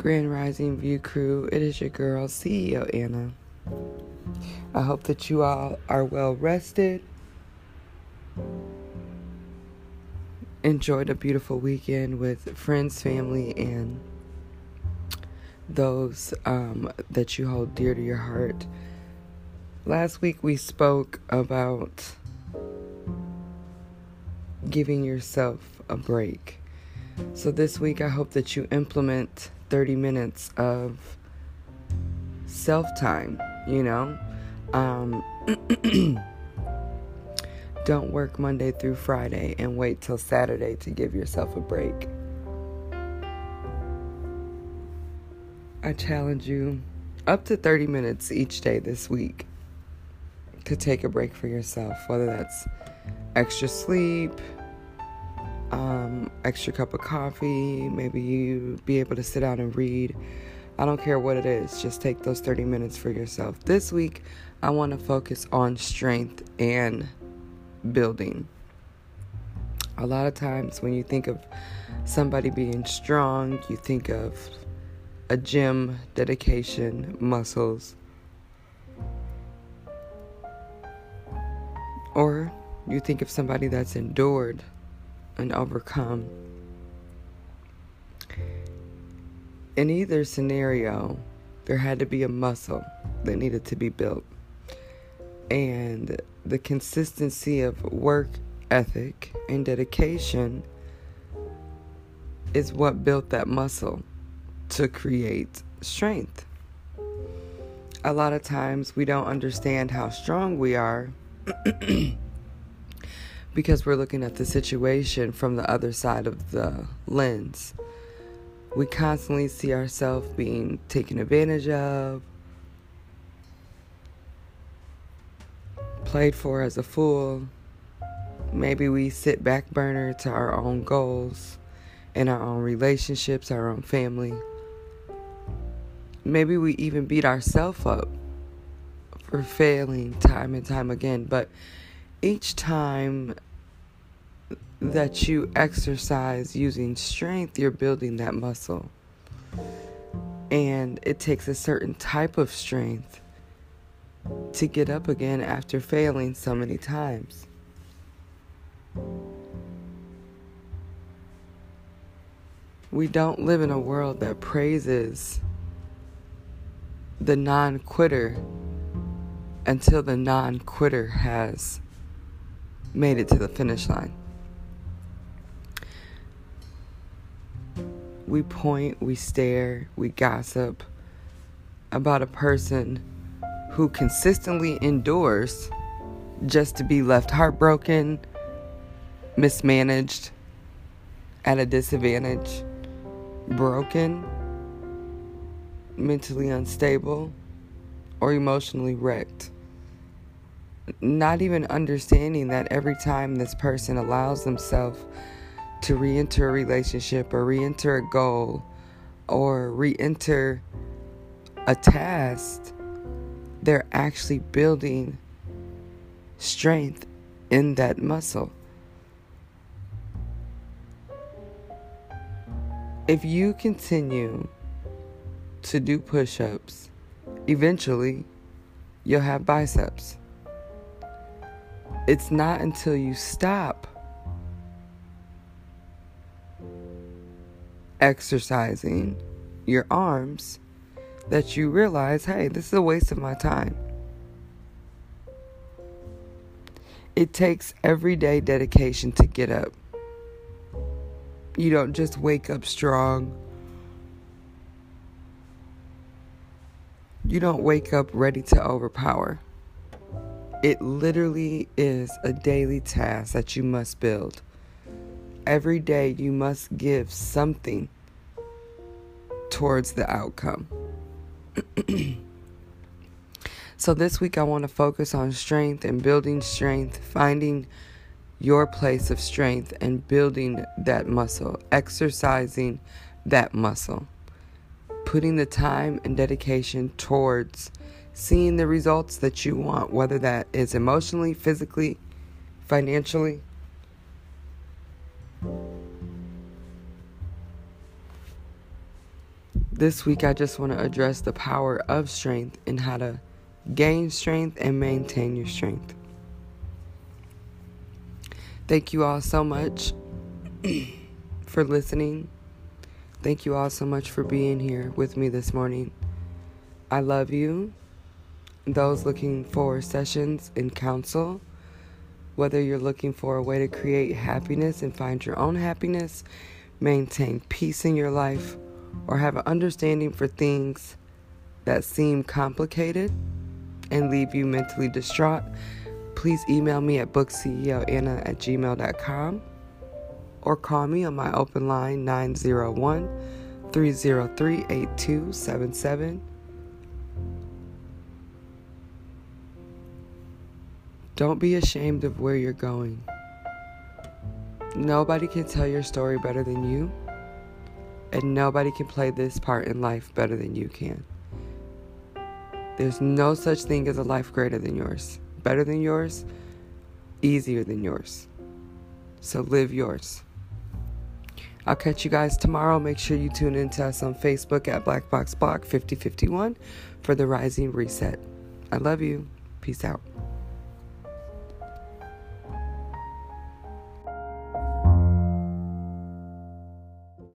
Grand Rising View crew, it is your girl, CEO Anna. I hope that you all are well rested. Enjoyed a beautiful weekend with friends, family, and those um, that you hold dear to your heart. Last week we spoke about giving yourself a break. So this week I hope that you implement 30 minutes of self time, you know? Um, don't work Monday through Friday and wait till Saturday to give yourself a break. I challenge you up to 30 minutes each day this week to take a break for yourself, whether that's extra sleep, um, extra cup of coffee, maybe you be able to sit down and read. I don't care what it is, just take those 30 minutes for yourself. This week, I want to focus on strength and building. A lot of times, when you think of somebody being strong, you think of a gym, dedication, muscles. Or you think of somebody that's endured and overcome. In either scenario, there had to be a muscle that needed to be built. And the consistency of work ethic and dedication is what built that muscle to create strength. A lot of times we don't understand how strong we are because we're looking at the situation from the other side of the lens. We constantly see ourselves being taken advantage of, played for as a fool. Maybe we sit back burner to our own goals in our own relationships, our own family. Maybe we even beat ourselves up for failing time and time again, but each time that you exercise using strength, you're building that muscle. And it takes a certain type of strength to get up again after failing so many times. We don't live in a world that praises the non quitter until the non quitter has made it to the finish line. We point, we stare, we gossip about a person who consistently endures just to be left heartbroken, mismanaged, at a disadvantage, broken, mentally unstable, or emotionally wrecked not even understanding that every time this person allows themselves to re enter a relationship or re enter a goal or re enter a task, they're actually building strength in that muscle. If you continue to do push ups, eventually you'll have biceps. It's not until you stop exercising your arms that you realize, hey, this is a waste of my time. It takes everyday dedication to get up. You don't just wake up strong. You don't wake up ready to overpower. It literally is a daily task that you must build. Every day you must give something towards the outcome. so, this week I want to focus on strength and building strength, finding your place of strength and building that muscle, exercising that muscle, putting the time and dedication towards seeing the results that you want, whether that is emotionally, physically, financially. this week, I just want to address the power of strength and how to gain strength and maintain your strength. Thank you all so much for listening. Thank you all so much for being here with me this morning. I love you. Those looking for sessions in counsel, whether you're looking for a way to create happiness and find your own happiness, maintain peace in your life, or have an understanding for things that seem complicated and leave you mentally distraught, please email me at bookceoanna at gmail.com or call me on my open line 901 303 8277. Don't be ashamed of where you're going. Nobody can tell your story better than you, and nobody can play this part in life better than you can. There's no such thing as a life greater than yours, better than yours, easier than yours. So live yours. I'll catch you guys tomorrow. Make sure you tune in to us on Facebook at Black Box Block 5051 for the Rising Reset. I love you. Peace out.